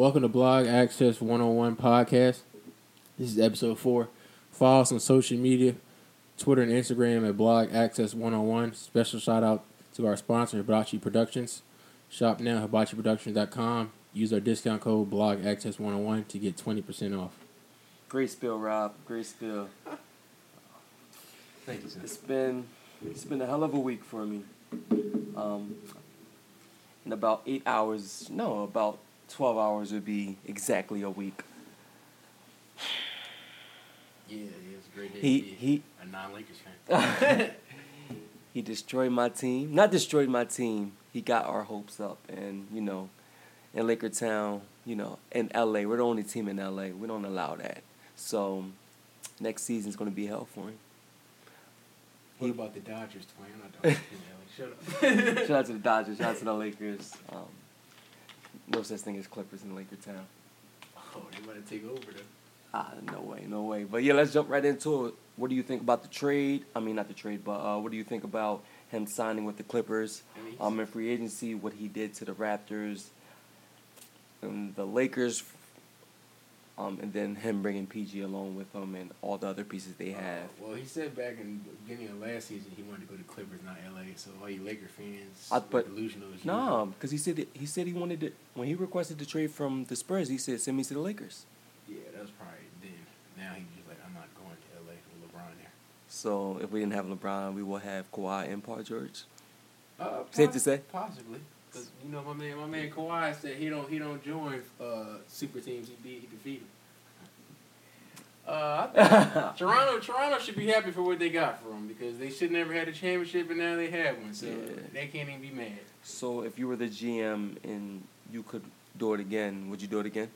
Welcome to Blog Access 101 Podcast. This is episode four. Follow us on social media, Twitter and Instagram at Blog Access 101. Special shout out to our sponsor, Hibachi Productions. Shop now at hibachiproductions.com. Use our discount code Blog Access 101 to get 20% off. Great spill, Rob. Great spill. Thank you, sir. It's been it's been a hell of a week for me. Um, in about eight hours, no, about twelve hours would be exactly a week. Yeah, it was a great day He he a non-Lakers fan. he destroyed my team. Not destroyed my team. He got our hopes up, and you know, in Laker Town, you know, in LA, we're the only team in LA. We don't allow that. So, next season's gonna be hell for him. What about the Dodgers, twin? I'm not Dodgers Shut up. Shout out to the Dodgers. Shout out to the Lakers. Um, no such thing as Clippers in Laker Town. oh, they want to take over though. Ah, no way, no way. But yeah, let's jump right into it. What do you think about the trade? I mean, not the trade, but uh, what do you think about him signing with the Clippers? Um, in free agency, what he did to the Raptors, and the Lakers, um, and then him bringing PG along with him and all the other pieces they have. Uh, well, he said back in the beginning of last season he wanted to go to Clippers, not LA. So all you Laker fans, I- but- delusional. No, usual. because he said it, he said he wanted to when he requested the trade from the Spurs. He said send me to the Lakers. Yeah, that was probably then. Now he's just like, I'm not going to LA with LeBron there. So if we didn't have LeBron, we will have Kawhi and Paul George. Uh, Safe to say? possibly. Cause you know my man, my man Kawhi said he don't he don't join uh, super teams. He beat he defeat them. Uh, I think Toronto Toronto should be happy for what they got for him because they should never had a championship and now they have one. So Yeah. they can't even be mad. So if you were the GM and you could do it again, would you do it again?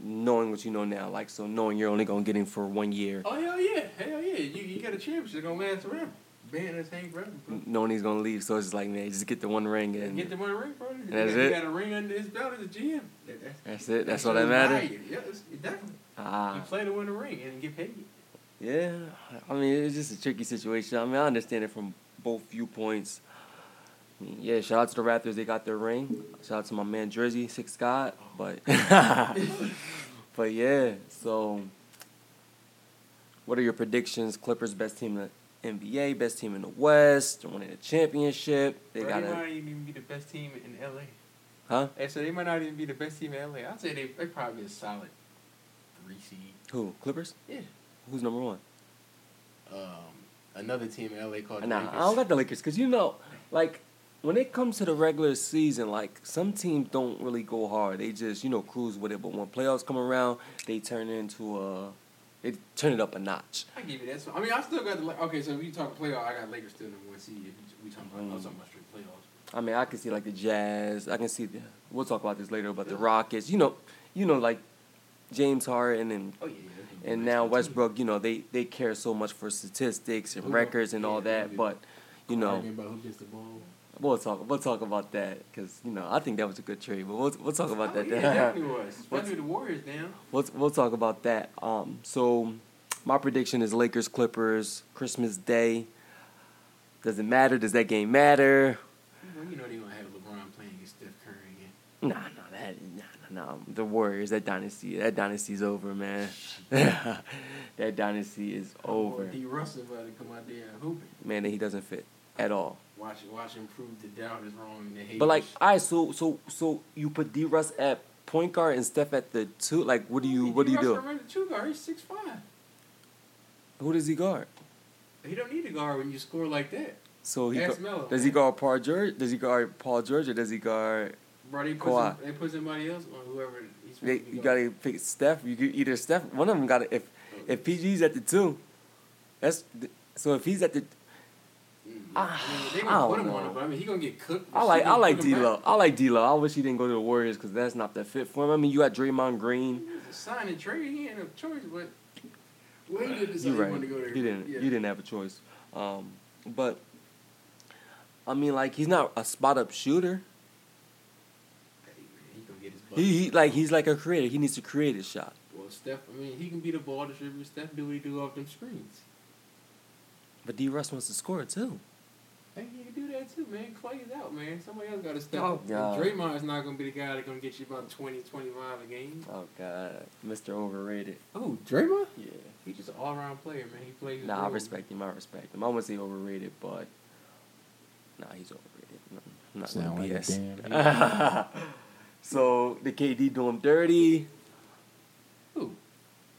Knowing what you know now, like so, knowing you're only gonna get him for one year, Oh hell yeah, hell yeah! You you got a championship gonna last forever. Band is hang forever. Bro. knowing he's gonna leave, so it's just like man, just get the one ring and Get the one ring, bro. That's he it? got a ring under his belt as a GM. That, that's, that's it. That's all that matters. Yeah, definitely. You Ah, play to win the ring and get paid. yeah. I mean, it's just a tricky situation. I mean, I understand it from both viewpoints. I mean, yeah, shout out to the Raptors. They got their ring. Shout out to my man Jersey Six Scott. But, but yeah. So, what are your predictions? Clippers best team in the NBA, best team in the West, they're winning a championship. They got they a might even be the best team in LA. huh? Hey, so they might not even be the best team in LA. I'd say they they probably a solid three seed. Who? Clippers? Yeah. Who's number one? Um, another team in LA called the Nah, Lakers. I don't got the Lakers because you know, like when it comes to the regular season, like some teams don't really go hard. They just you know cruise with it. But when playoffs come around, they turn into a they turn it up a notch. I give you that. So, I mean, I still got the okay. So if you talk playoff, I got Lakers still number one seed. If we talking about, I was Mm. talking about straight playoffs. I mean, I can see like the Jazz. I can see the. We'll talk about this later about the Rockets. You know, you know like James Harden and Oh yeah. yeah. and now Westbrook. You know they they care so much for statistics and Who records and all that, but. You know, Arguing about who gets the ball. we'll talk. We'll talk about that because you know I think that was a good trade. But we'll we'll talk about oh, that. Yeah, it definitely was. Especially the Warriors down. We'll we'll talk about that. Um, so my prediction is Lakers Clippers Christmas Day. Does it matter? Does that game matter? Well, you know they're gonna have LeBron playing against Steph Curry again. Nah, nah, that nah, nah, nah. The Warriors, that dynasty, that dynasty's over, man. that dynasty is over. D. Russell about to come out there and hooping. Man, he doesn't fit at all. Watch, watch him prove the doubt is wrong. But like, all right, so so so you put D. Russ at point guard and Steph at the two. Like, what do you what do you do? Two guard. He's six five. Who does he guard? He don't need a guard when you score like that. So he Ask Melo. does he guard Paul George? Does he guard Paul George or does he guard? Bro, they put, some, they put somebody else on whoever he's They, you gotta pick Steph. You either Steph. One of them got to if if PG's at the two. That's so if he's at the. Ah, I they I gonna don't put him on know. it, but I mean, he gonna get cooked. I like I like D'Lo. I like D'Lo. I wish he didn't go to the Warriors because that's not the fit for him. I mean, you got Draymond Green. A sign and trade. He ain't no choice, but he did decide You he right. wanted to go there. You didn't. Yeah. You didn't have a choice. Um, but I mean, like he's not a spot up shooter. Hey, man, he get his. He, he like he's like a creator. He needs to create his shot. well, Steph. I mean, he can be the ball distributor. Steph do what he do off them screens. But D Russ wants to score too. Hey, you can do that too, man. Clay's out, man. Somebody else got to step Oh, up. God. Draymond is not going to be the guy that's going to get you about 20, 25 a game. Oh God, Mr. Overrated. Oh, Draymond? Yeah. He's just an all-around player, man. He plays. Nah, I respect him. I respect him. I wouldn't say overrated, but nah, he's overrated. No, I'm not Sound gonna like a BS. damn so the KD do him dirty. Who?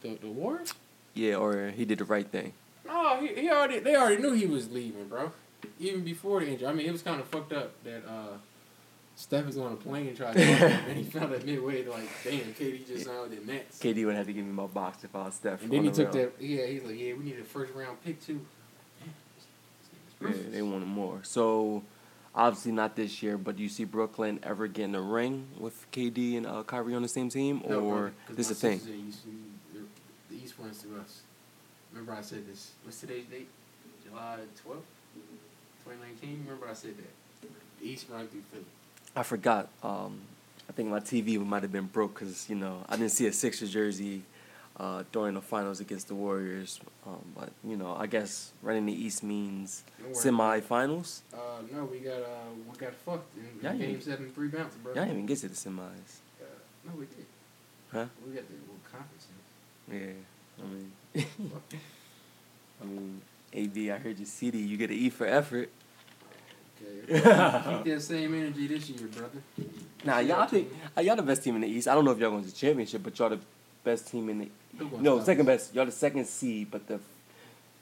The the Warriors? Yeah, or he did the right thing. No, he, he already they already knew he was leaving, bro. Even before the injury. I mean, it was kind of fucked up that uh, Steph was on a plane and tried to him, and he found out midway like, damn, KD just signed with the Nets. KD would have to give me my box if I was Steph. And then he the took real. that. Yeah, he's like, yeah, we need a first round pick too. Yeah, they wanted more. So obviously not this year, but do you see Brooklyn ever getting a ring with KD and uh, Kyrie on the same team, No, or 'cause this my a thing? sisters East, we- the East runs through us. Remember I said this. What's today's date? July twelfth, twenty nineteen. Remember I said that. East runs through Philly. I forgot. Um, I think my TV might have been broke because you know I didn't see a Sixers jersey uh, during the finals against the Warriors. Um, but you know, I guess running the East means semifinals. Uh, no, we got uh, we got fucked in, Yeah, game seven, three bounces, bro. Y'all didn't even get to the semis. Uh, no, we did. Huh? We got the well, conference. Yeah, I mean, I mean, AB, I heard your CD. You get an E for effort. Okay. Keep that same energy this year, brother. Nah, y'all think uh, y'all the best team in the East. I don't know if y'all going to the championship, but y'all the best team in the no second best. Y'all the second seed, but the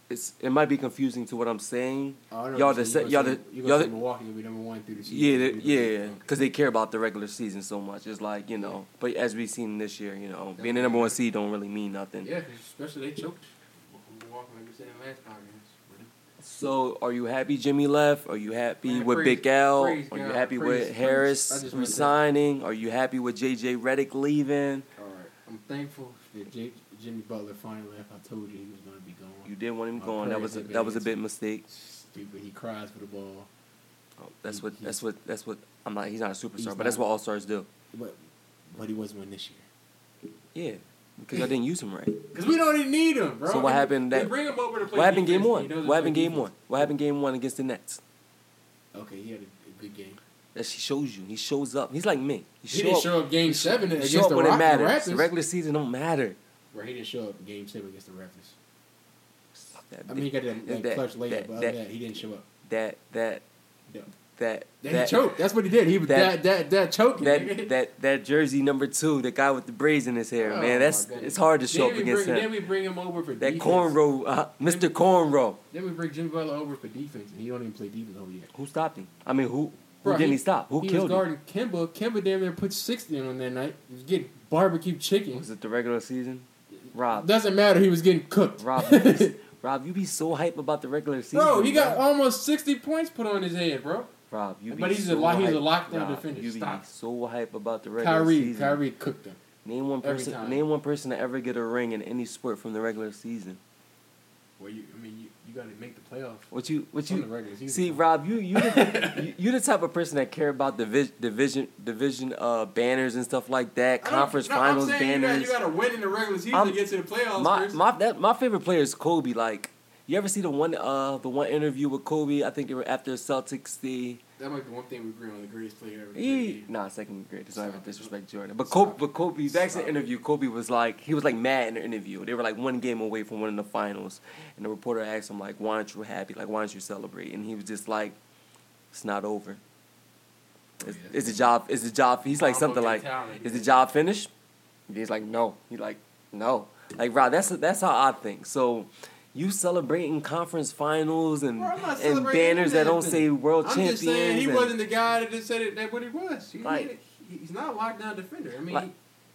it's it might be confusing to what I'm saying. Oh, I Y'all what the you se- y'all the- you y'all gonna the- Milwaukee will be number one through the season. Yeah, the, yeah, because they care about the regular season so much. It's like you know, but as we've seen this year, you know, being the number one seed don't really mean nothing. Yeah, 'cause especially they choked. Milwaukee, like we said last podcast. So, are you happy Jimmy left? Are you happy Man, with praise- Big Al? praise Are you happy praise- with. Harris I just want to- resigning? Are you happy with JJ Redick leaving? All right, I'm thankful that J- Jimmy Butler finally left. I told you he was going to be gone. You didn't want him My going. That was a, that was a bit mistake. Stupid. He cries for the ball, Oh, that's He- what that's what that's what I'm not. He's not a superstar, but that's what all stars do. but but he wasn't one this year. Yeah, because I didn't use him right. Because we don't even need him, bro. So what happened that- bring him over to play What happened game one? What happened game one? What happened game one against the Nets? Okay, he had a, a good game. That she shows you. He shows up. He's like me. He show didn't up- show up game seven he against show up the, when Rock, it matters. the The regular season don't matter. Where he didn't show up game seven against the Raptors. That I mean, he got that, that, that- clutch later, that- but other that- than that, he didn't show up. that that Yeah. That that he choked. That's what he did. He that- that that that, choking. that that that jersey number two, the guy with the braids in his hair, Oh, man. That's it's hard to show up against bring, him. Then we bring him over for That defense. cornrow, uh, Mr. Cornrow. Then we bring Jimmy Butler over for defense, and he don't even play defense over yet. Who stopped him? I mean, who who didn't he, stop? Who he killed was guarding Kemba. Kemba damn near put sixty on that night. He was getting barbecue chicken. Was it the regular season? Rob, Doesn't matter. He was getting cooked. Rob, Rob, you be so hype about the regular season. bro, he got bro. almost sixty points put on his head, bro. Rob, you be But he's a so lo- he's a lockdown Rob, defender. You be so hype about the regular Kyrie, season. Kyrie cooked him. Name one every person. time. Name one person to ever get a ring in any sport from the regular season. Well, you, I mean, you, you got to make the playoffs. What you? What you? the regular season. See, Rob, you you the, you, you the type of person that care about division division division uh banners and stuff like that, conference no, finals I'm banners. You got to win in the regular season I'm- to get to the playoffs. my first. my that my favorite player is Kobe. Like, you ever see the one uh the one interview with Kobe? I think they were after Celtics. The that might be one thing we agree on. The greatest player ever. he nah second greatest. It's not even Stop. disrespect Jordan, but. Kobe but Kobe back in the interview. Kobe was like he was like mad in the interview. They were like one game away from winning the finals, and the reporter asked him like, "Why aren't you happy? Like, why aren't you celebrate?" And he was just like, "It's not over." Oh, Is, yeah. is the job? It's a job? He's like something like. "Is the job finished?" He's like, "No." He's like, "No." Like, Rob, that's that's how I think. So, you celebrating conference finals and Bro, and banners that don't say world I'm champions. just saying he wasn't the guy that just said it. That what he was. He, Like- he- he's not a lockdown defender. I mean, Like- he,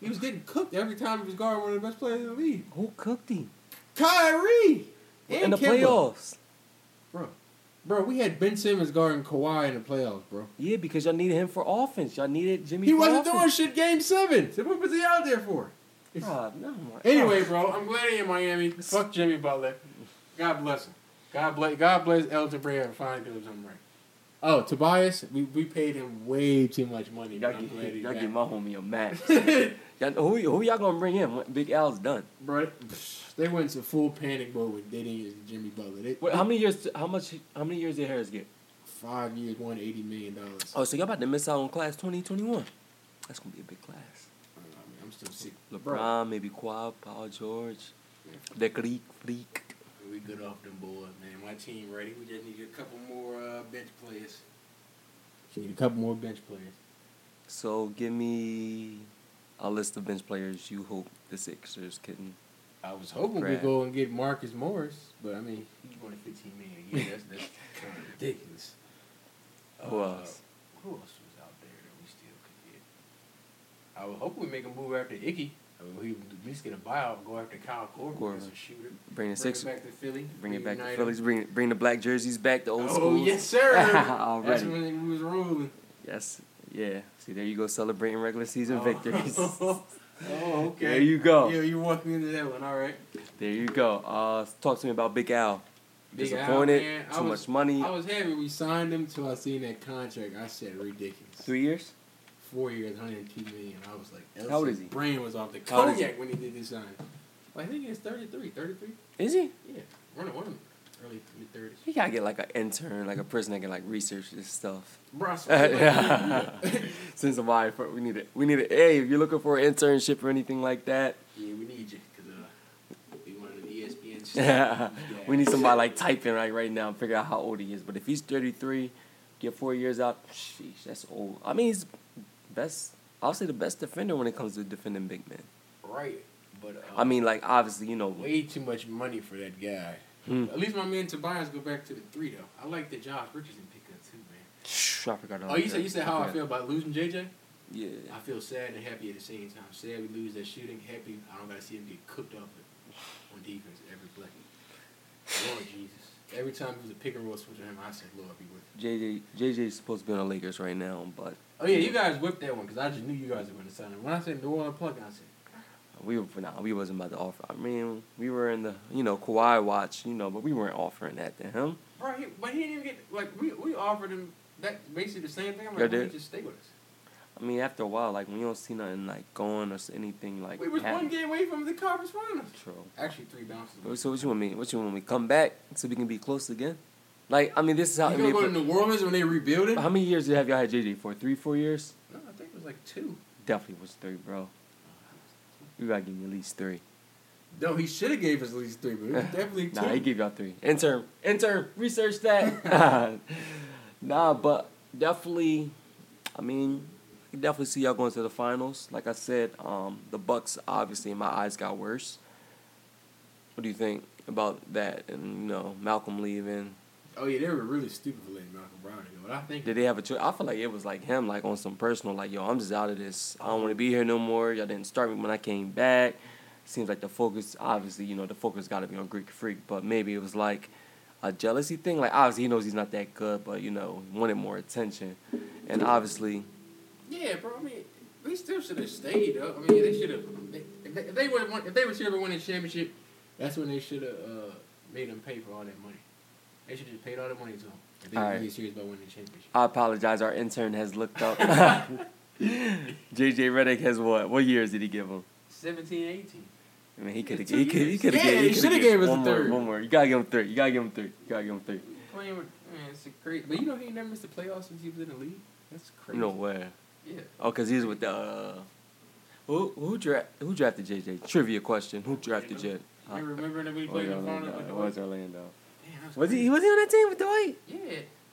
he was getting cooked every time he was guarding one of the best players in the league. Who cooked him Kyrie and in the playoffs? bro. Bro, we had Ben Simmons guarding Kawhi in the playoffs, bro. Yeah, because y'all needed him for offense. Y'all needed Jimmy. He wasn't doing shit game seven. So what was he out there for? Rob, no, Anyway, bro, I'm glad he in Miami. Fuck Jimmy Butler. God bless him. God bless. God bless Elton Brand for finally doing something right. Oh, Tobias, we, we paid him way too much money. y'all glad get, he's y'all get my homie a match. y'all, who who y'all gonna bring in? when Big Al's done. Bro, they went into full panic mode when they didn't use Jimmy Butler. They, What, how many years? How much? How many years did Harris get? five years, one eighty million dollars. Oh, so y'all about to miss out on class 2021. That's going to be a big class. I mean, I'm still sick. LeBron, maybe Kawhi, Paul George, the Greek freak. We good off them boys, man. My team ready. We just need a couple more uh, bench players. Need a couple more bench players. So give me a list of bench players you hope the Sixers can. I was hoping we'd go and get Marcus Morris, but I mean, he's going to 15 million a year. That's, that's kind of ridiculous. Who Uh, else? Who else was out there that we still could get? I was hoping we make a move after Icky. I mean, we least get a buyout and go after Kyle Korver, Korver. as a shooter. Bring the Bring it back to Philly. Bring it back to Phillies. Bring bring the black jerseys back. The old Oh school. yes, sir. That's when we was rolling. Yes. Yeah. See, there you go, celebrating regular season Oh. victories. oh, okay. There you go. Yeah, you walked me into that one. All right. There you go. Uh, talk to me about Big Al. Big Al, Disappointed. man. Too was- much money. I was happy we signed him till I seen that contract. I said ridiculous. Three years. Four years, 102 million. I was like, How old is he? Brain was off the How old is he? cognac when he did this sign. Well, I think he's 33. 33? Is he? Yeah. One of one of them. Early mid 30s. He gotta get like an intern, like a person that can like research this stuff. Bro, I swear, like, Since somebody for we need it, we need it. Hey, if you're looking for an internship or anything like that, yeah, we need you because uh, we wanted the ESPN stuff. we need somebody like typing right right now and figure out how old he is. But if he's 33, get four years out, sheesh, that's old. I mean, he's best. I'll say the best defender when it comes to defending big men. Right. But uh, I mean, like obviously, you know, way too much money for that guy. Hmm. At least my man Tobias go back to the three though. I like the Josh Richardson pickup too, man. Shh, I forgot. Oh, you said you said how I forgot. feel about losing JJ? Yeah. I feel sad and happy at the same time. Sad we lose that shooting. Happy I don't gotta see him get cooked up on defense every play. Lord Jesus. Every time it was a pick and roll switch on him, I said, Lord be with him. JJ JJ's supposed to be on the Lakers right now, but Oh yeah, you guys whipped that one because I just knew you guys were going to sign him. When I said New Orleans plug, I said, uh, we were nah, we wasn't about to offer. I mean, we were in the you know Kawhi watch, you know, but we weren't offering that to him. bro, he, but he didn't even get like we we offered him that basically the same thing. I'm like, did? just stay with us? I mean, after a while, like when you don't see nothing like going or anything like. we was happen- one game away from the conference finals. True. Actually, three bounces. So what you want me? What you want me? Come back so we can be close again? Like I mean, this is how. I You mean, gonna go to New Orleans when they rebuild it? how many years have y'all had JJ for? Three, four years? No, I think it was like two. Definitely was three, bro. You gotta give me at least three. No, he should have gave us at least three, but it was definitely two. Nah, he gave y'all three. Intern, intern, research that. nah, but definitely, I mean, I can definitely see y'all going to the finals. Like I said, um, the Bucks obviously in my eyes got worse. What do you think about that? And you know, Malcolm leaving. Oh yeah, they were really stupid for letting Malcolm Brogdon go. But I think Did they have a choice? I feel like it was like him, like on some personal, like yo, I'm just out of this. I don't want to be here no more. Y'all didn't start me when I came back. Seems like the focus, obviously, you know, the focus got to be on Greek Freak, but maybe it was like a jealousy thing. Like obviously he knows he's not that good, but you know, wanted more attention, and obviously, yeah, bro. I mean, they still should have stayed. Though. I mean, they should have. They, if they, if they would if they have won the championship, that's when they should have uh, made them pay for all that money. They should have paid all the money to him. If they right. really serious about winning the championship. I apologize. Our intern has looked up. JJ Redick has what? What years did he give him? 17, 18. I mean, he could have. He could. He could have. Yeah, he coulda shoulda gave gave us a more. third. One more. You gotta give him three. You gotta give him three. You gotta give him three. With man, it's a great. But you know he never missed the playoffs since he was in the league. That's crazy. No way. Yeah. Oh, cause he's with the. Uh, who who dra- who drafted JJ? Trivia question. Who drafted JJ? You remember that we Was played in the with It was Orlando. Damn, that's Was he? He was he on that team with Dwight? Yeah,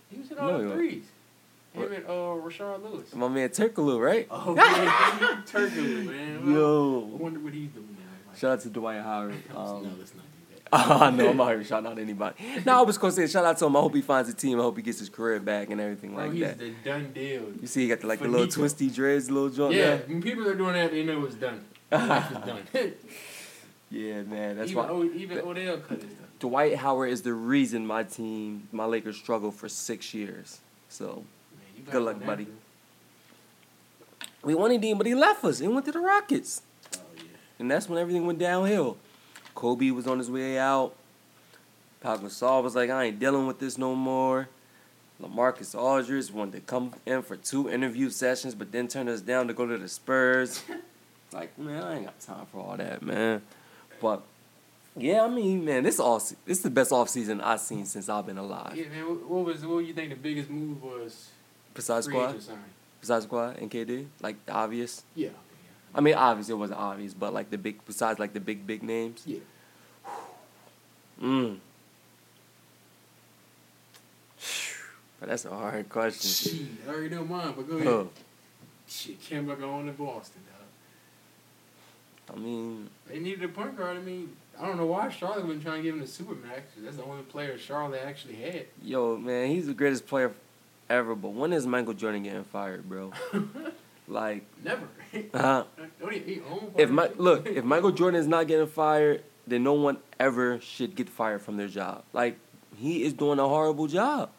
he was hitting No, all he the wasn't. threes. Him What? and uh, Rashard Lewis. My man Turkoglu, right? Oh, man, Turkey, man. I Yo. wonder what he's doing now. Like, Shout out to Dwight Howard. no, Um, let's not do that. I know I'm not here shouting out anybody. No, I was gonna say shout out to him. I hope he finds a team. I hope he gets his career back and everything Bro, like he's that. He's the done deal. You see, he got the, like the little twisty dreads, little joint. Yeah, there. when people are doing that, they know it's done. Life is done. yeah, man. That's even, why. O- even Odell cut his done. Dwight Howard is the reason my team, my Lakers, struggled for six years. So Man, Good luck, buddy. after. we wanted him, but he left us. He went to the Rockets, Oh yeah. and that's when everything went downhill. Kobe was on his way out. Pau Gasol was like, I ain't dealing with this no more. Lamarcus Aldridge wanted to come in for two interview sessions, but then turned us down to go to the Spurs. like, man, I ain't got time for all that, man. But Yeah, I mean, man, this all this is the best off season I've seen since I've been alive. Yeah, man. What, was what you think the biggest move was? Besides squad, besides squad and KD, like the obvious. Yeah. I mean, obvious it wasn't obvious, but like the big besides like the big big names. Yeah. Mm. But that's a hard question. Shit, I already know mine, but go ahead. Huh. Shit, Kemba going to Boston, dog. I mean, They needed a point guard. I mean, I don't know why Charlotte wasn't trying to give him the Supermax. That's the only player Charlotte actually had. yo, man, he's the greatest player ever. But when is Michael Jordan getting fired, bro? Like, Never. uh, Don't he, he if my look, if Michael Jordan is not getting fired, then no one ever should get fired from their job. Like, he is doing a horrible job.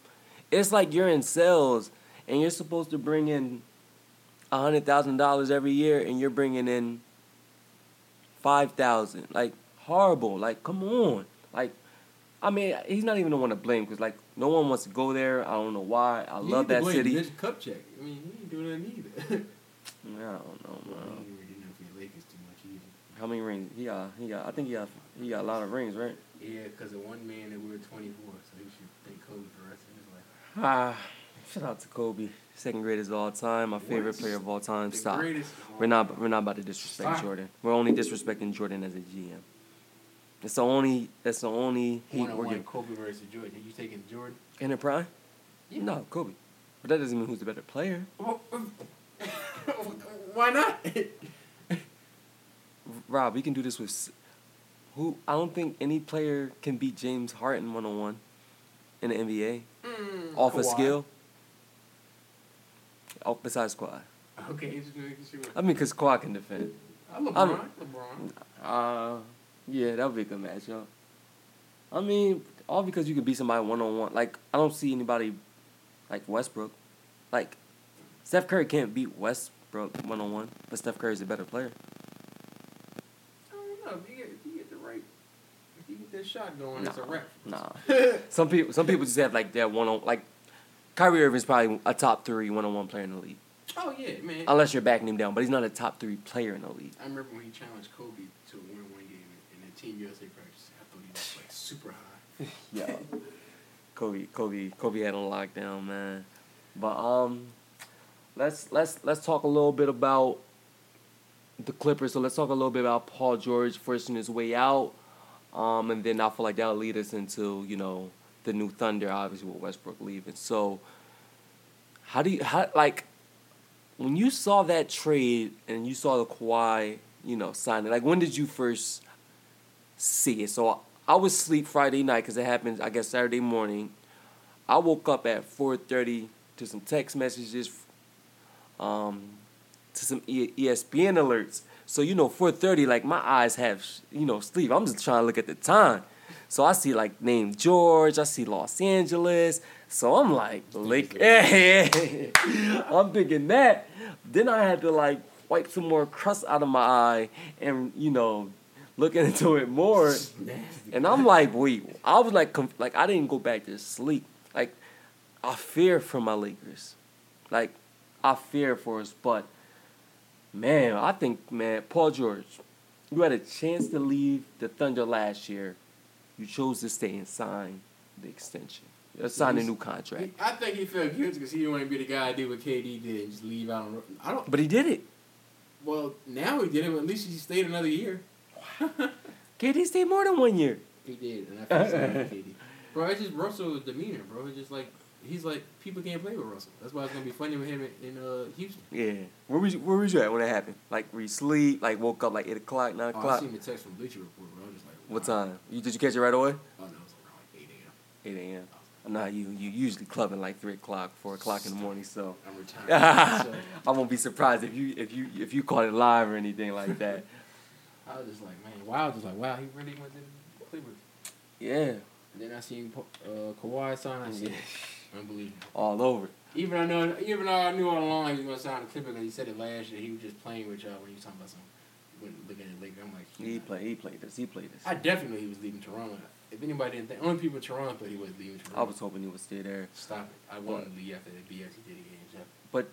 It's like you're in sales and you're supposed to bring in a hundred thousand dollars every year, and you're bringing in five thousand. Like horrible. Like come on. Like I mean, he's not even the one to blame because like no one wants to go there. I don't know why. I You love that blame city. Mitch Kupchak. I mean, he ain't doing nothing either. I don't know, man. ain't really doing for the Lakers too much either. How many rings? He got. He got. I think he got. He got a lot of rings, right? Yeah, because of one man that we were 24, so he should thank Kobe for the rest of his life. Ah, shout out to Kobe, second greatest of all time, my favorite player of all time. The Stop. greatest. We're not. We're not about to disrespect Stop. Jordan. We're only disrespecting Jordan as a GM. It's the only. That's the only heat One on we're one, giving. Kobe versus Jordan. You taking Jordan? In the prime? Yeah. No, Kobe. But that doesn't mean who's the better player. Why not? Rob, we can do this with. Who? I don't think any player can beat James Harden one on one in the NBA Mm, off a Kawhi. skill. Oh, besides Kawhi. Okay, just making sure. I mean, cause Kawhi can defend. Uh, LeBron. I'm- LeBron. Uh, yeah, that would be a good matchup. I mean, all because you can beat somebody one on one. Like, I don't see anybody like Westbrook. Like, Steph Curry can't beat Westbrook one on one, but Steph Curry's a better player. I don't know. If you, get, if you get the right, if you get that shot going, it's a Nah. wrap. Nah. Some people, some people just have like that one on like. Kyrie Irving's probably a top three one on one player in the league, oh yeah, man. unless you're backing him down. But he's not a top three player in the league. I remember when he challenged Kobe to win one game in the Team USA practice. I thought he was like super high. Yeah. Kobe, Kobe, Kobe had a lockdown, man. But um, let's let's let's talk a little bit about the Clippers. So let's talk a little bit about Paul George forcing his way out, um, and then I feel like that'll lead us into you know the new Thunder, obviously with Westbrook leaving. So how do you how like when you saw that trade and you saw the Kawhi, you know, signing? Like when did you first see it? So I was asleep Friday night because it happened, I guess, Saturday morning. I woke up at 4.30 to some text messages, um, to some E- ESPN alerts. So, you know, 4.30, like, my eyes have, you know, sleep. I'm just trying to look at the time. So I see, like, name George. I see Los Angeles. So I'm like, Lake. I'm thinking that. Then I had to, like, wipe some more crust out of my eye and, you know, looking into it more. And I'm like, wait, I was like, conf- like I didn't go back to sleep. Like, I fear for my Lakers. Like, I fear for us. But, man, I think, man, Paul George, you had a chance to leave the Thunder last year. You chose to stay and sign the extension. Uh, sign a new contract. He- I think he felt guilty because he didn't want to be the guy that did what KD did and just leave out. On, I don't. But he did it. Well, now he did it. But at least he stayed another year. KD stayed more than one year. He did, and I feel sorry for KD. Bro, it's just Russell's demeanor, bro. It's just like he's like people can't play with Russell. That's why it's gonna be funny with him in, in uh, Houston. Yeah. Where was you, where was you at when that happened? Like, were you sleep? Like, woke up like 8 o'clock, 9 Oh, I o'clock? seen the text from Bleacher Report, bro. I was just like, What time? You did you catch it right away? Oh no, it was around like eight a.m. 8 a.m. Nah, you you usually clubbing like 3 o'clock, 4 o'clock in the morning, so I'm retired. so I won't be surprised if you if you if you caught it live or anything like that. I was just like, man, wow. Just like, wow, he really went to Cleveland. Yeah, And then I seen uh, Kawhi sign. I said, unbelievable. all over. Even I know, even though I knew all along he was gonna sign the Clippers, he said it last year. He was just playing with y'all when he was talking about something. When looking at Lakers, I'm like, He played he played this. He played this. I definitely knew he was leaving Toronto. If anybody didn't think, only people in Toronto thought he was leaving Toronto. I was hoping he would stay there. Stop it. I wanted to leave after the BS he did against But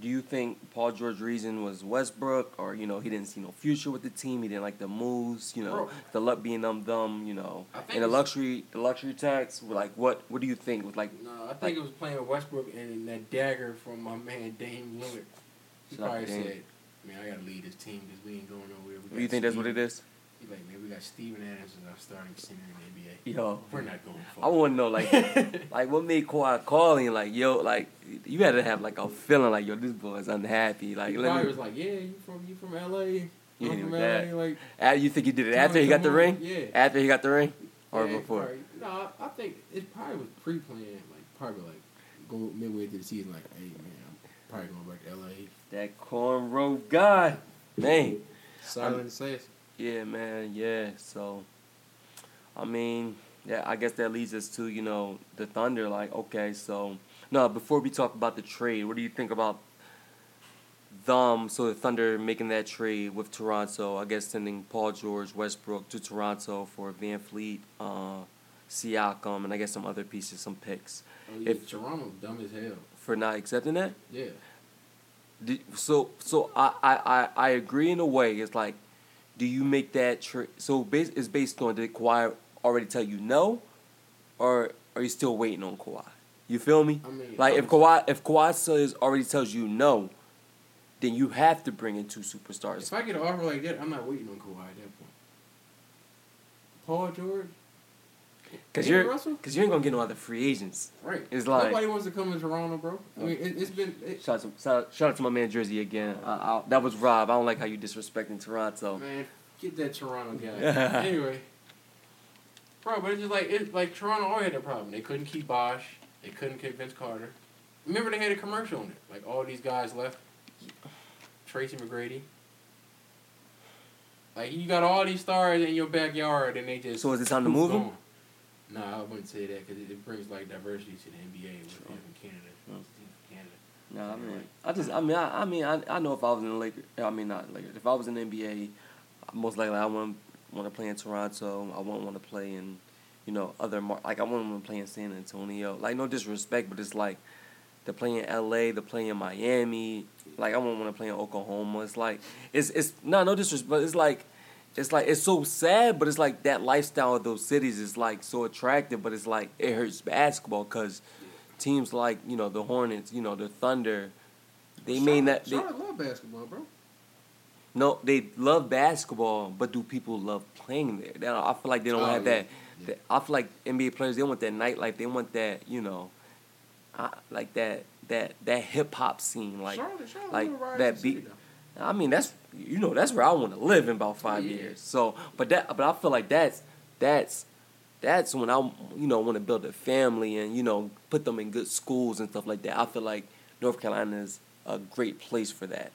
do you think Paul George's reason was Westbrook, or you know he didn't see no future with the team, he didn't like the moves, you know, Bro. the luck being them dumb, you know, and the luxury the luxury tax? Like what what do you think? With like No, I think it was playing with Westbrook and that dagger from my man Dame Lillard. He probably Dame. said, "Man, I gotta lead this team because we ain't going nowhere." We do you think that's what it is? Like, man, we got Steven Adams as our starting center in the NBA. Yo, We're not going for I want to know like like what made Kawhi calling like yo like you had to have like a feeling like yo this boy is unhappy like he probably me, was like, "Yeah, you from you from LA? You from LA." that. Like you think he did it after he got the on. ring? Yeah. After he got the ring or Yeah, before? probably- No, I, think it probably was pre-planned. Like probably like go midway through the season. Like, hey man, I'm probably going back to LA. That cornrow guy, man. Silent says. Yeah, man. Yeah. So, I mean, yeah. I guess that leads us to you know the Thunder. Like, okay, so no. Before we talk about the trade, what do you think about them? So the Thunder making that trade with Toronto. I guess sending Paul George, Westbrook to Toronto for VanVleet, uh, Siakam, and I guess some other pieces, some picks Oh, yeah, If- Toronto dumb as hell. for not accepting that. Yeah. So so I, I, I, I agree in a way. It's like, do you make that trade? So base, it's based on did Kawhi already tell you no, or are you still waiting on Kawhi? You feel me? I mean, Like if Kawhi if Kawhi says already tells you no, then you have to bring in two superstars. If I get an offer like that, I'm not waiting on Kawhi at that point. Paul George, Cause you're Russell? cause you ain't gonna get no other free agents. right? It's like- nobody wants to come to Toronto, bro. I mean, it, it's been it, Shout out, to, shout, out- shout out to my man Jersey again. I, I, that was Rob. I don't like how you disrespecting Toronto. man. Get that Toronto guy. anyway, bro, but it's just like it like Toronto always had a problem. They couldn't keep Bosh. They couldn't keep Vince Carter. Remember they had a commercial on it. Like all these guys left. Tracy McGrady. Like you got all these stars in your backyard, and they just So is it time to move 'em? No, I wouldn't say that because it, it brings like diversity to the NBA with Sure. in Canada. Mm. From Canada. No, I mean, I just, I mean, I, I mean, I, I know if I was in the Lakers, I mean, not Lakers. If I was in the NBA, most likely I wouldn't want to play in Toronto. I wouldn't want to play in, you know, other mar- like I wouldn't want to play in San Antonio. Like no disrespect, but it's like they're playing in L.A., they're playing in Miami. Like I wouldn't want to play in Oklahoma. It's like it's it's no no disrespect, but it's like. It's like it's so sad, but it's like that lifestyle of those cities is like so attractive, but it's like it hurts basketball because teams like you know the Hornets, you know the Thunder, they may not. They, Charlotte love basketball, bro. no, they love basketball, but do people love playing there? They I feel like they don't Oh, have yeah, that, yeah. that- I feel like NBA players they want that nightlife. They want that you know, uh, like that that that hip hop scene. Like Charlotte, Charlotte like that beat-. I mean that's you know that's where I want to live in about five Yeah. years. So, but that but I feel like that's that's that's when I you know want to build a family and you know put them in good schools and stuff like that. I feel like North Carolina is a great place for that.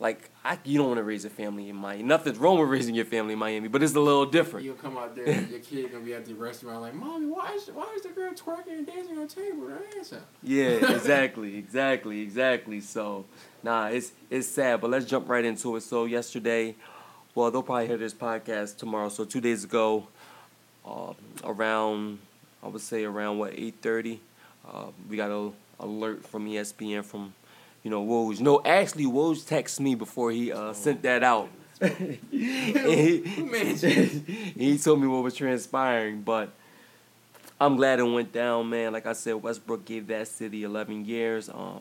Like I, you don't want to raise a family in Miami. Nothing's wrong with raising your family in Miami, but it's a little different. You'll come out there, your kid gonna be at the restaurant like, "Mommy, why is why is the girl twerking and dancing on the table her ass out?" Yeah, exactly, exactly, exactly. So, nah, it's it's sad, but let's jump right into it. So yesterday, well, they'll probably hear this podcast tomorrow. So two days ago, uh, around I would say around what eight thirty, uh, we got a alert from ESPN from, you know, Woj. No, actually, Woj texted me before he uh, sent that out. And he, Who managed it? he told me what was transpiring, but I'm glad it went down, man. Like I said, Westbrook gave that city 11 years. Um,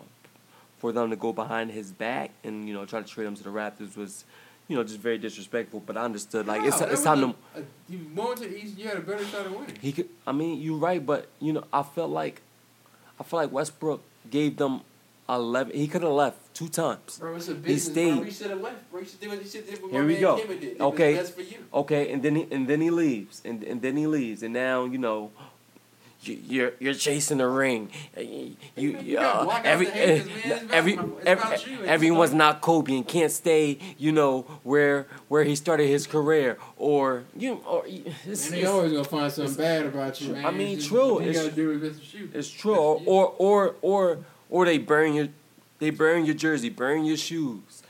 for them to go behind his back and you know try to trade him to the Raptors was, you know, just very disrespectful. But I understood like it's it's time to. a- a- you went to the East, you had a better shot of winning. He could. I mean, you're right, but you know, I felt like, I felt like Westbrook gave them 11. He could have left two times. Bro, it's a business, stayed. bro. He should have left. Bro, he should do what he should do Here we go. Did. Okay. for you. Okay, and then he and then he leaves, and and then he leaves, and now you know. You, you're you're chasing the ring. You, you, uh, every haters, man. Every every you. Everyone's not Kobe and can't stay. You know where where he started his career, or you or it's, And they it's- always gonna find something bad about you, man. I mean, It's just- true. You It's- is just shoot. It's true, or, or or or they burn your they burn your jersey, burn your shoes.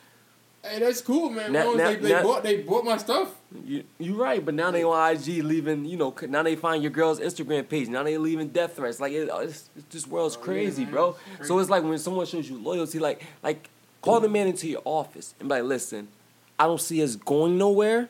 Hey, that's cool, man. Now- now- they, they now- bought they bought my stuff. You you right, but now they on IG leaving. You know, now they find your girl's Instagram page. Now they leaving death threats. Like it, uh, it's, it's this world's Oh, crazy, man. bro. It's So it's like when someone shows you loyalty, like like call the man into your office and be like, listen, I don't see us going nowhere.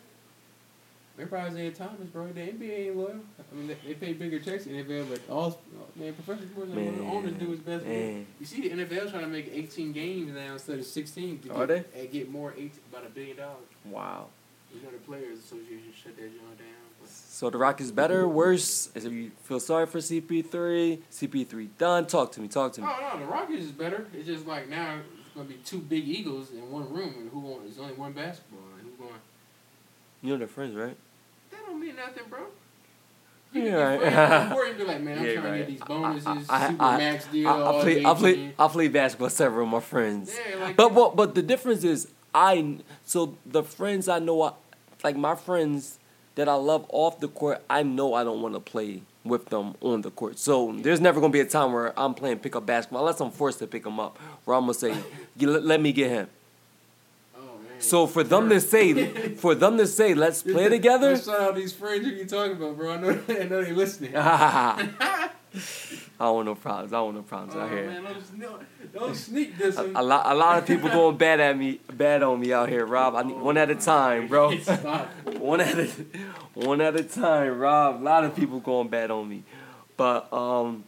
They're probably Isaiah Thomas, bro. The NBA ain't loyal. I mean, they, they pay bigger checks in the NFL, but all man, professional sports, man, the owners do what's best man. You see, the NFL trying to make 18 games now instead of 16. To Are get, And get more 18, about a billion dollars. Wow. You know, the Players Association shut that joint down. But So the Rockets better, worse? Is it you feel sorry for CP3? CP3 done. Talk to me. Talk to me. Oh no, the Rockets is better. It's just like now it's gonna be two big Eagles in one room, and who? It's only one basketball, and who's going? You know they're friends, right? That don't mean nothing, bro. Yeah, You right. can before you be like, man, I'm Yeah, trying to right. get these bonuses, I- I- super I- max deal, I, I play. I play. I play basketball with several of my friends. Yeah, like But but but the difference is I so the friends I know I, like my friends that I love off the court I know I don't want to play with them on the court. So there's never gonna be a time where I'm playing pickup basketball unless I'm forced to pick them up. Where I'm gonna say, let, let me get him. Oh. So for them to say for them to say let's play together. Shout out these friends you talking about, bro. I know, I know they listening. I don't want no problems. I don't want no problems Oh, out here. man, don't, don't, sneak this A, a lot, a lot of people going bad at me, bad on me out here, Rob. I need one at a time, bro. One at a, one at a time, Rob. A lot of people going bad on me, but um,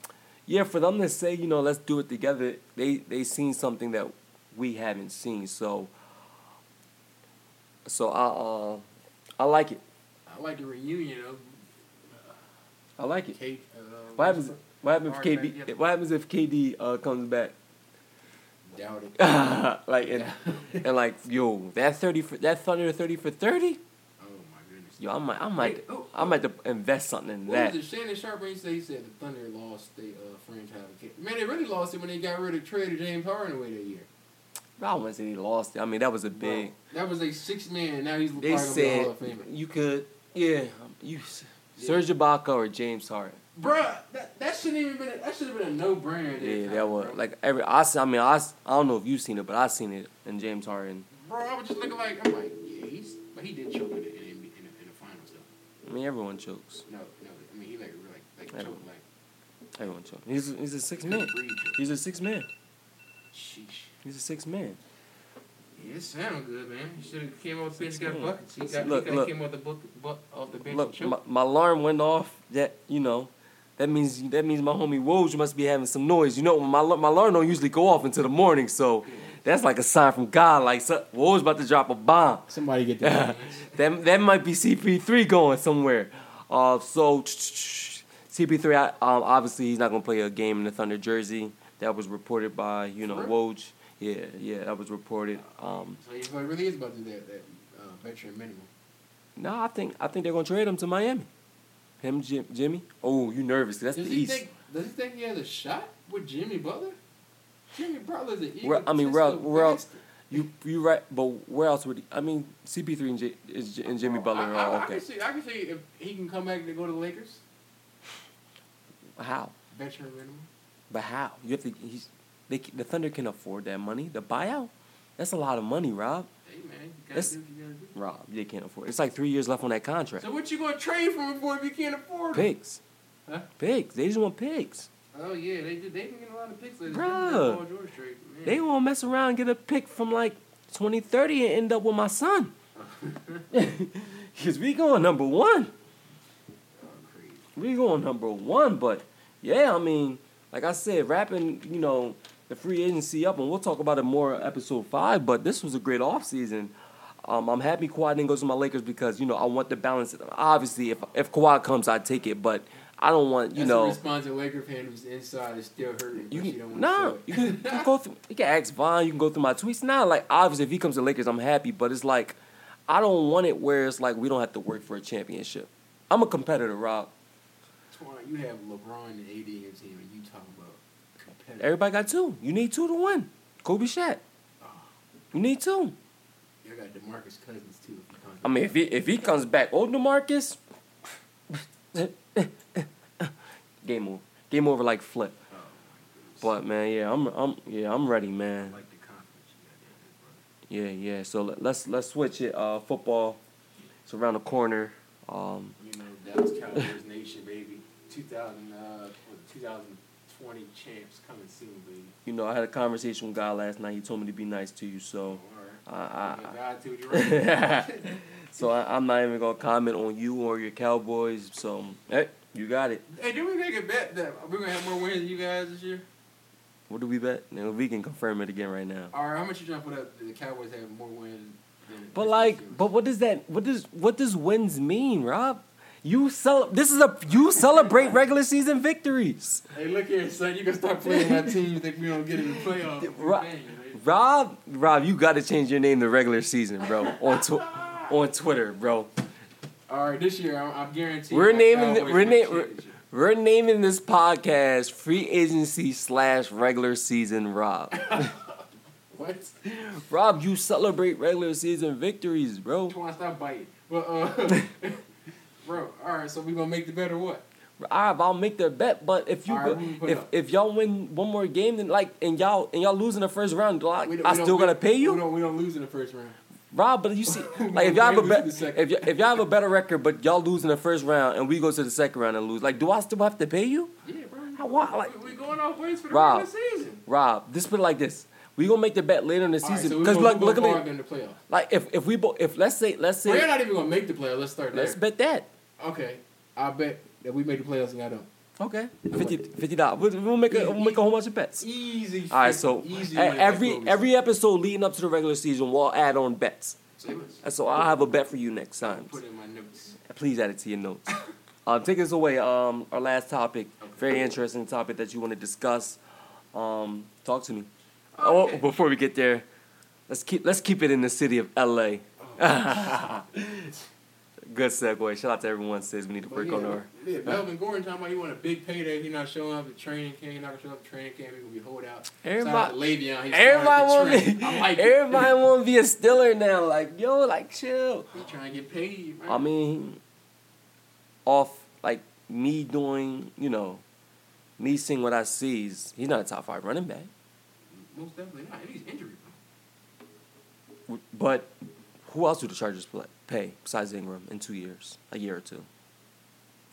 yeah, for them to say, you know, let's do it together, they they seen something that we haven't seen, so so I uh, I like it. I like the reunion of I like it. Kate. Uh, What happens? What happens if KD? yeah. What happens if KD uh, comes back? Doubt it. like and, and like yo, that thirty for that Thunder thirty for thirty. Oh my goodness. Yo, I might, I might, Wait, oh, I might have to invest something in What that. was it? Shannon Sharpe he said he said the Thunder lost the uh, franchise. Man, they really lost it when they got rid of traded James Harden away that year. I wouldn't say he lost it. I mean, that was a Bro, big. that was a six man. Now he's They probably gonna be a said Hall of Famer. you could, yeah, you, Serge Ibaka or James Harden. Bruh, that, that shouldn't even been. A, that should have been a no brainer. Yeah, that was like every. I, I mean, I, I don't know if you've seen it, but I seen it in James Harden. Bro, I was just looking like I'm like, yeah, he's, but he did choke in the in, in, in the finals though. I mean, everyone chokes. No, no, I mean he like really like like don't- choked like. Everyone chokes. He's he's a six man. He's a six man. Sheesh. He's a six man. Yeah, it sound good, man. He should have came off the bench, got Yeah. buckets. He got, Look, he got look. came off the book, buck, off the bench and Look, choked. my, my alarm went off. That you know, that means that means my homie Woj must be having some noise. You know, my my alarm don't usually go off until the morning, so that's like a sign from God. Like so, Woj about to drop a bomb. Somebody get that. that that might be CP3 going somewhere. Uh, so CP3, I- um, obviously he's not gonna play a game in the Thunder jersey. That was reported by you know For Woj. Yeah, yeah, that was reported. Um, so so really is about to do that, that uh, veteran minimum. no, I think I think they're gonna trade him to Miami. Him, Jim, Jimmy. Oh, you nervous? That's Does the he East. think? Does he think he has a shot with Jimmy Butler? Jimmy Butler's an Well, I mean, out- egotistical we're. You you right, but where else would he? I mean, CP3 and, J, is, and Jimmy Butler I, are I, all I can see. I can see if he can come back to go to the Lakers. How? Veteran minimum. But how? You have to. He's they the Thunder can afford that money. The buyout, that's a lot of money, Rob. Hey man, you gotta do what you gotta do. Rob, they can't afford. it. It's like three years left on that contract. So what you gonna trade for him for if you can't afford him? Pigs, Huh? pigs. They just want pigs. Oh yeah, they did. They been getting a lot of picks lately. Bruh. Paul George trade, man. They want to mess around and get a pick from like 2030 and end up with my son. Cause we going number one. We going number one. But yeah, I mean, like I said, rapping, you know, the free agency up, and we'll talk about it more episode five. But this was a great offseason. Um, I'm happy Kawhi didn't go to my Lakers because you know I want the balance. Obviously, if if Kawhi comes, I take it, but I don't want you That's know. a response to Laker fan who's inside is still hurting. You can, don't want nah, you can, go through. You can ask Vaughn. You can go through my tweets. Nah, like obviously, if he comes to Lakers, I'm happy. But it's like, I don't want it where it's like we don't have to work for a championship. I'm a competitor, Rob. You have LeBron and AD in your team, and you talk about. Everybody got two. You need two to win. Kobe Shaq. You need two. You got Demarcus Cousins too. I mean, if he if he comes back, old Demarcus. game over. Game over like flip. Oh, but man, yeah, I'm I'm yeah I'm ready, man. Yeah, yeah. So let, let's let's switch it. Uh, football. It's around the corner. Um, you know, Dallas Cowboys Nation, baby. 2000, uh, 2000- 20 champs coming soon, baby. You know, I had a conversation with God last night. He told me to be nice to you, so. Oh, right. I, So I'm not even gonna comment on you or your Cowboys. So hey, you got it. Hey, do we make a bet that we're gonna have more wins than you guys this year? What do we bet? You we can confirm it again right now. All right, how much you trying to put up? The Cowboys have more wins. But like, but what does that? What does what does wins mean, Rob? You cel- This is a you celebrate regular season victories. Hey, look here, son. You can start playing my team. You think we don't get in the playoffs? Right. Rob, Rob, you got to change your name to regular season, bro. On tw- on Twitter, bro. All right, this year I'm, I'm guaranteed. We're naming the- we're na- championship. We're naming this podcast "Free Agency slash Regular Season." Rob, What? Rob, you celebrate regular season victories, bro. Come on, stop biting. Well, uh, bro. All right, so we gonna make the bet or what? Rob, I'll make their bet, but if you All go, right, who we put if up? if y'all win one more game, then like and y'all and y'all lose in the first round, do I, We I we still gotta pay you, We don't, we don't lose in the first round. Rob. But you see, like if y'all have a bet, if y- if y'all have a better record, but y'all lose in the first round and we go to the second round and lose, like do I still have to pay you? Yeah, bro. How- why- like- we, we going off wins for the Rob. regular season. Rob, just put it like this: we gonna make the bet later in the All right, season because look, we look at go me. out in the playoffs. Like if if we bo- if let's say let's say We're not even gonna make the playoffs. Let's start there. let's bet that. Okay, I bet that we make the playoffs and y'all don't. Okay, 50 dollars. We'll, we'll make a we'll make a whole bunch of bets. Easy. All right, so easy every every episode leading up to the regular season, we'll add on bets. say. Say less. And so I'll have a bet for you next time. Put in my notes. Please add it to your notes. um, take us away. Um, our last topic, very interesting topic that you want to discuss. Um, talk to me. Oh, before we get there, let's keep let's keep it in the city of L.A. Good segue. Shout out to everyone says we need to But work yeah, on our. yeah, Melvin Gordon talking about he want a big payday. He not showing up at training camp. He not gonna show up at training camp. He gonna be hold out. Everybody, Le'Veon. He's everybody want to. I like everybody want to be a Steeler now. Like yo, like chill. He trying to get paid. Man. I mean, off like me doing, you know, me seeing what I see. Is, he's not a top five running back. most definitely not. He's injured. But who else do the Chargers play, pay besides Ingram in two years, a year or two?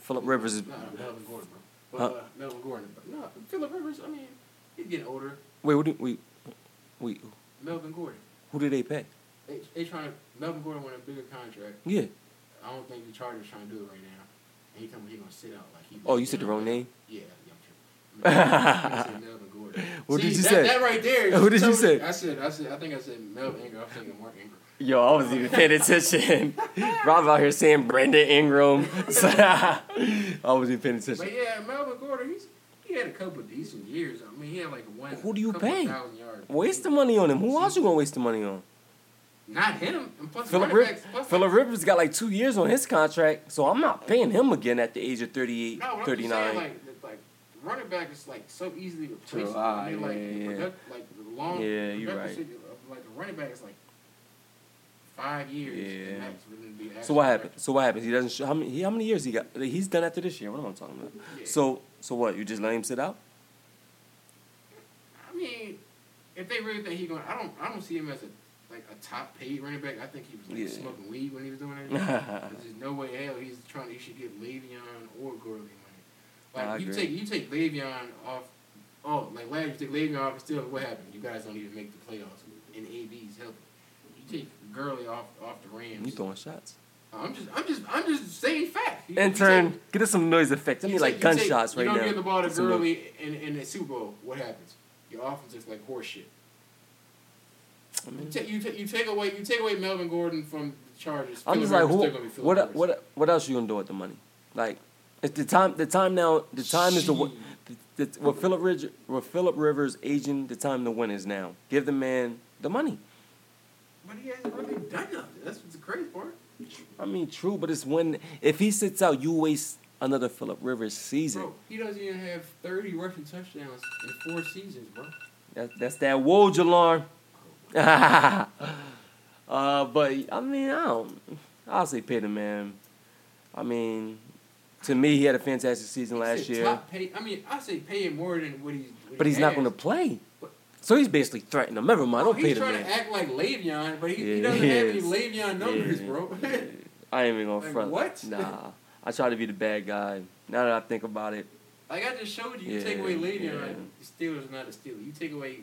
Philip Rivers is. No, Melvin Gordon, bro. Huh? Uh, Melvin Gordon. But no, Philip Rivers. I mean, he's getting older. Wait, what do we? We Melvin Gordon. who did they pay? They, they trying to. Melvin Gordon want a bigger contract. Yeah. I don't think the Chargers trying to do it right now. And he told me he gonna sit out like he. Oh, you said the wrong name. Yeah, yeah, I'm tripping. I said Melvin Gordon. What See, did you that, say? That right there. What did you me- say? I said, I said, I think I said Melvin Ingram. I'm thinking Mark Ingram. Yo, I wasn't even paying attention. Rob out here saying Brandon Ingram. I wasn't even paying attention. But yeah, Melvin Gordon, he's he had a couple of decent years. I mean, he had like one. Who do you pay? Waste the money on him. Who else you gonna waste the money on? Not him. And plus, Philip Rivers. Philip Rivers got like two years on his contract, so I'm not paying him again at the age of 38, No, what I'm just 39. saying, like, like running back is like so easily replaceable. True. I mean, Ah, like, yeah, the product, like the long. Yeah, you're right. of, Like a running back is like five years. Yeah. max for them to be So what happened? So what happens? He doesn't. Show, how many? He, how many years he got? He's done after this year. What am I talking about? Yeah. So so what? You just let him sit out? I mean, if they really think he going, I don't, I don't see him as a like a top paid running back. I think he was like Yeah. smoking weed when he was doing it. There's no way hell he's trying. He should get Le'Veon or Gurley money. Like I you agree. take you take Le'Veon off. Oh, like last you take Le'Veon off. and Still, what happened? You guys don't even make the playoffs, and AB's helping. You take Gurley off off the Rams. You throwing shots? I'm just, I'm just, I'm just saying fact. You- you Intern, take- get us some noise effects. I need like take- you take- gunshots right now. You now. don't give the ball to Get some. Gurley in, in the Super Bowl. What happens? Your offense is like horse shit. I You take, you, take, you take away you take away Melvin Gordon from the Chargers. I'm just like, who? still gonna be What? What? What else you gonna do with the money? Like, it's the time. The time now. The time is the. Shit. the, the, what Philip Rivers, what Philip Rivers aging, the time to win is now. Give the man the money. But he hasn't really done nothing. That's what's the crazy part. I mean, true, but it's when if he sits out, you waste another Philip Rivers season. Bro, he doesn't even have 30 rushing touchdowns in four seasons, bro. That, that's that Woj alarm. uh, but I mean, I don't. I'll say pay the man. I mean, to me, he had a fantastic season He last year, pay, I mean, I say pay him more than what he's. What but he he's not going to play. So he's basically threatening him. Never mind, don't oh, pay He's the trying to act like Le'Veon, but he, he doesn't he have any. Le'Veon numbers, Yeah, bro. I ain't even gonna Like, front. what? Nah, I try to be the bad guy. Now that I think about it, like I just showed you, you Yeah, take away Le'Veon, yeah. the Steelers are not the Steelers. You take away,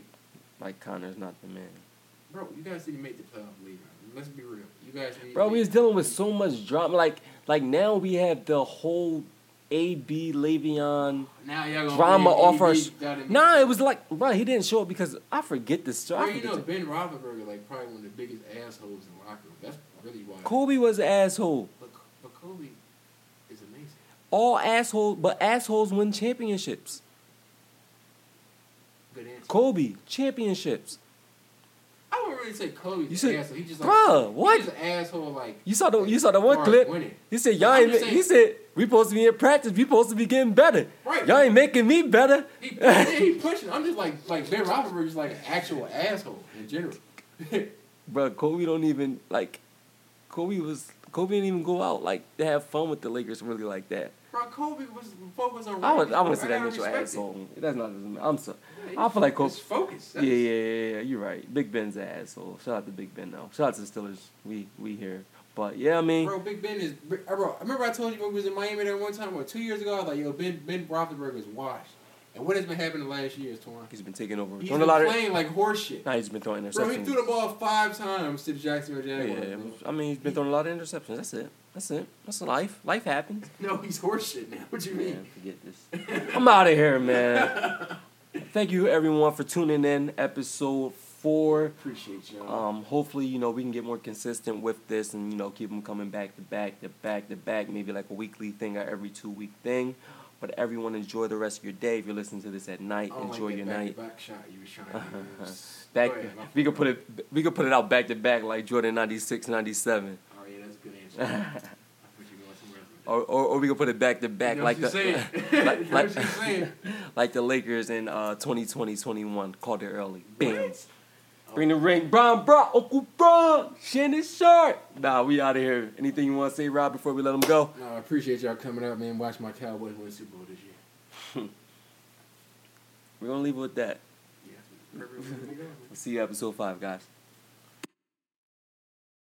like Conner's not the man. bro. You guys need to make the playoff, Le'Veon. Let's be real. You guys need. Bro, we was dealing with so much drama. Like, like now we have the whole AB Le'Veon now y'all drama off our. sh- Nah, it was like, bro, he didn't show up because I forget this. I Bro, you know Ben Roethlisberger, like probably one of the biggest assholes in locker room. That's really why. Kobe was an asshole. But, but Kobe is amazing. All assholes, but assholes win championships. Good answer. Kobe championships. I wouldn't really say Kobe's You said- an asshole. He just like, Bruh, what? He's an asshole. Like You saw the you saw the one clip. winning. He said, "Y'all ain't." ma- He said, "We supposed to be in practice. We supposed to be getting better. Right. Y'all ain't making me better." He, he pushing. I'm just like like Ben Roethlisberger is like an actual asshole in general. Bro, Kobe don't even like. Kobe was Kobe didn't even go out like to have fun with the Lakers really like that. Bro, Kobe was focused on. I would winning. I want to say that gotta makes you respect it. asshole. That's not. I'm sorry. Yeah, I feel like Kobe. It's focus. Yeah, yeah, yeah, yeah. You're right. Big Ben's an asshole. Shout out to Big Ben though. Shout out to the Steelers. We we here. But yeah, I mean, Bro, Big Ben is. Uh, bro, I remember I told you when we was in Miami there one time, what, two years ago? I was like, yo, Ben Ben Roethlisberger is washed. And what has been happening the last year is Torn? he's been taking over. He's been a lot of. playing like horse shit. Nah, he's been throwing interceptions. Bro, he threw the ball five times to the Jacksonville Yeah, Jaguars. yeah, bro. I mean, he's been throwing a lot of interceptions. That's it. That's it. That's life. Life happens. No, he's horseshit now. What do you mean? Man, forget this. I'm out of here, man. Thank you everyone for tuning in. Episode four. Appreciate y'all. Um, hopefully, you know, we can get more consistent with this and, you know, keep them coming back to back to back to back, maybe like a weekly thing or every two week thing. But everyone enjoy the rest of your day. If you're listening to this at night, don't enjoy your night. Back shot you was trying to. Back, ahead, we could put it we could put it out back to back like Jordan 96, 97. Or, or, or we could put it back to back You know like the you're saying. You know like, saying. like the Lakers in uh 2020-21 called it early. Bam. Bring the ring, Bron, bro, Uncle Bron, Shannon Sharpe. Nah, we out of here. Anything you want to say, Rob, before we let him go? No, I appreciate y'all coming out, man. Watch my Cowboys win Super Bowl this year. We're gonna leave it with that. Yeah. We'll see you episode five, guys.